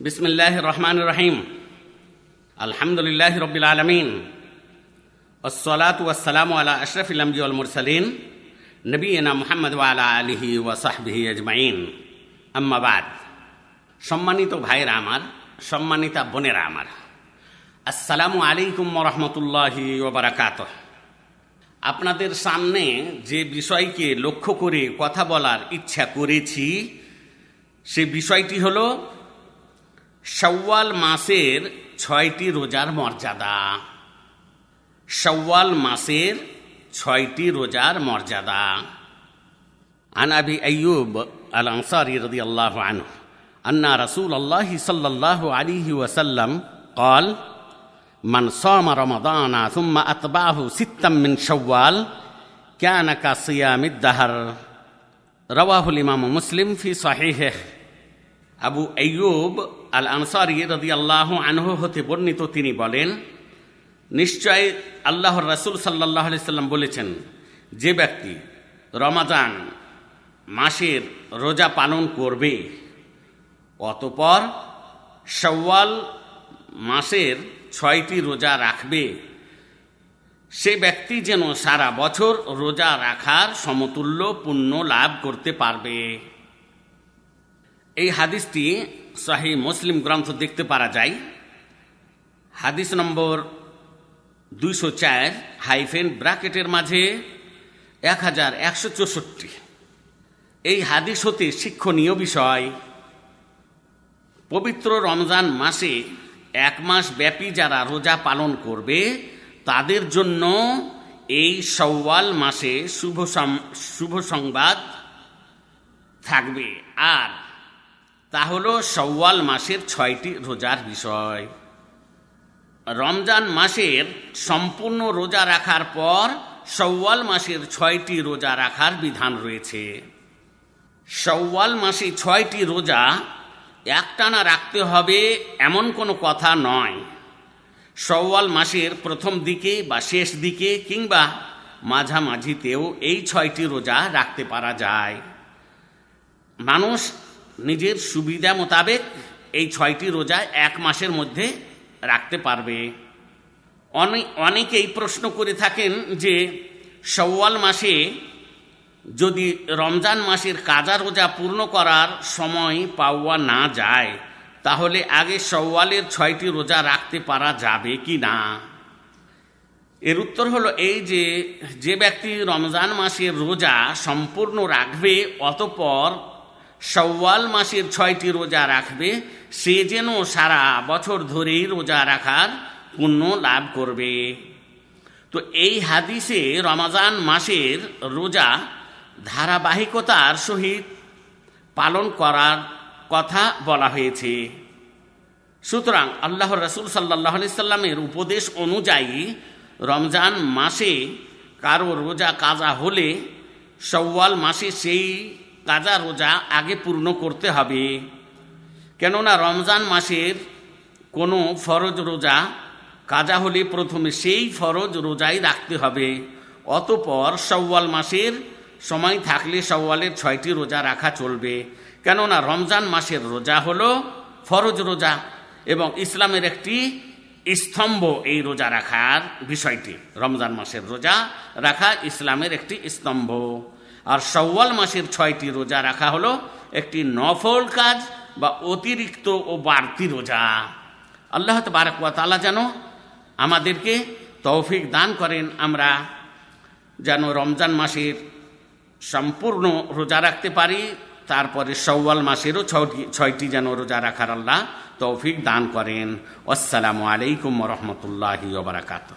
বিসমিল্লাহ রহমান রহিম। আলহামদুলিল্লাহ রবিল আলমিন। ওসলাত ওয়াসালাম আলা আশরফিল আম্বিউল মুরসালিন। নবীনা মোহাম্মদ আলা আলহি ওয়াসাহবিহি আজমাইন। আম্মাবাদ সম্মানিত ভাইরা আমার, সম্মানিতা বোনেরা আমার, আসসালামু আলাইকুম রহমতুল্লাহি ওবরাকাত আপনাদের সামনে যে বিষয়কে লক্ষ্য করে কথা বলার ইচ্ছা করেছি, সে বিষয়টি হলো সওয়াল মাসের ছয়টি রোজার মর্যাদা সওয়াল মাসের ছয়টি রোজার মর্যাদা عن أبي أيوب الأنصاري رضي الله عنه أن رسول الله صلى الله عليه وسلم قال من صام رمضان ثم أتبعه ستا من شوال كان كصيام الدهر رواه الإمام مسلم في صحيحه আবু আইয়ুব আল আনসারি রদি আল্লাহ আনহু হতে বর্ণিত তিনি বলেন, নিশ্চয় আল্লাহর রাসুল সাল্লাহ সাল্লাম বলেছেন, যে ব্যক্তি রমাজান মাসের রোজা পালন করবে, অতপর সওয়াল মাসের ছয়টি রোজা রাখবে, সে ব্যক্তি যেন সারা বছর রোজা রাখার সমতুল্য পুণ্য লাভ করতে পারবে। এই হাদিসটি শাহী মুসলিম গ্রন্থ দেখতে পারা যায়। হাদিস নম্বর দুইশো চার, হাইফেন ব্রাকেটের মাঝে এক হাজার একশো চৌষট্টি। এই হাদিস হতে শিক্ষণীয় বিষয়, পবিত্র রমজান মাসে এক মাস ব্যাপী যারা রোজা পালন করবে, তাদের জন্য এই সওয়াল মাসে শুভ শুভ সংবাদ থাকবে। আর তা হল সওয়াল মাসের ছয়টি রোজার বিষয়। রমজান মাসের সম্পূর্ণ রোজা রাখার পর সওয়াল মাসের ছয়টি রোজা রাখার বিধান রয়েছে। সওয়াল মাসে ছয়টি রোজা একটানা রাখতে হবে এমন কোনো কথা নয়। সওয়াল মাসের প্রথম দিকে বা শেষ দিকে কিংবা মাঝামাঝিতেও এই ছয়টি রোজা রাখতে পারা যায়। মানুষ নিজের সুবিধা মোতাবেক এই ছয়টি রোজা এক মাসের মধ্যে রাখতে পারবে। অনেক অনেকেই প্রশ্ন করে থাকেন যে সওয়াল মাসে যদি রমজান মাসের কাজা রোজা পূর্ণ করার সময় পাওয়া না যায়, তাহলে আগে সওয়ালের ছয়টি রোজা রাখতে পারা যাবে কি না? এর উত্তর হলো এই যে যে ব্যক্তি রমজান মাসের রোজা সম্পূর্ণ রাখবে, অতপর সওয়াল মাসের ছয়টি রোজা রাখবে, সে যেন সারা বছর ধরেই রোজা রাখার পুণ্য লাভ করবে। তো এই হাদিসে রমাজান মাসের রোজা ধারাবাহিকতার সহিত পালন করার কথা বলা হয়েছে। সুতরাং আল্লাহ রসুল সাল্লাহ সাল্লামের উপদেশ অনুযায়ী রমজান মাসে কারও রোজা কাজা হলে সওয়াল মাসে সেই কাজা রোজা আগে পূর্ণ করতে হবে। কেননা রমজান মাসের কোনো ফরজ রোজা কাজা হলে প্রথমে সেই ফরজ রোজাই রাখতে হবে। অতপর সওয়াল মাসের সময় থাকলে সওয়ালের ছয়টি রোজা রাখা চলবে। কেননা রমজান মাসের রোজা হলো ফরজ রোজা এবং ইসলামের একটি স্তম্ভ এই রোজা রাখার বিষয়টি। রমজান মাসের রোজা রাখা ইসলামের একটি স্তম্ভ। আর সওয়াল মাসের ছয়টি রোজা রাখা হলো একটি নফল কাজ বা অতিরিক্ত ও বাড়তি রোজা। আল্লাহ তালা যেন আমাদেরকে তৌফিক দান করেন, আমরা যেন রমজান মাসের সম্পূর্ণ রোজা রাখতে পারি, তারপরে সওয়াল মাসেরও ছয়টি ছয়টি যেন রোজা রাখার আল্লাহ তৌফিক দান করেন। আসসালামু আলাইকুম রহমতুল্লাহ বারাকাতু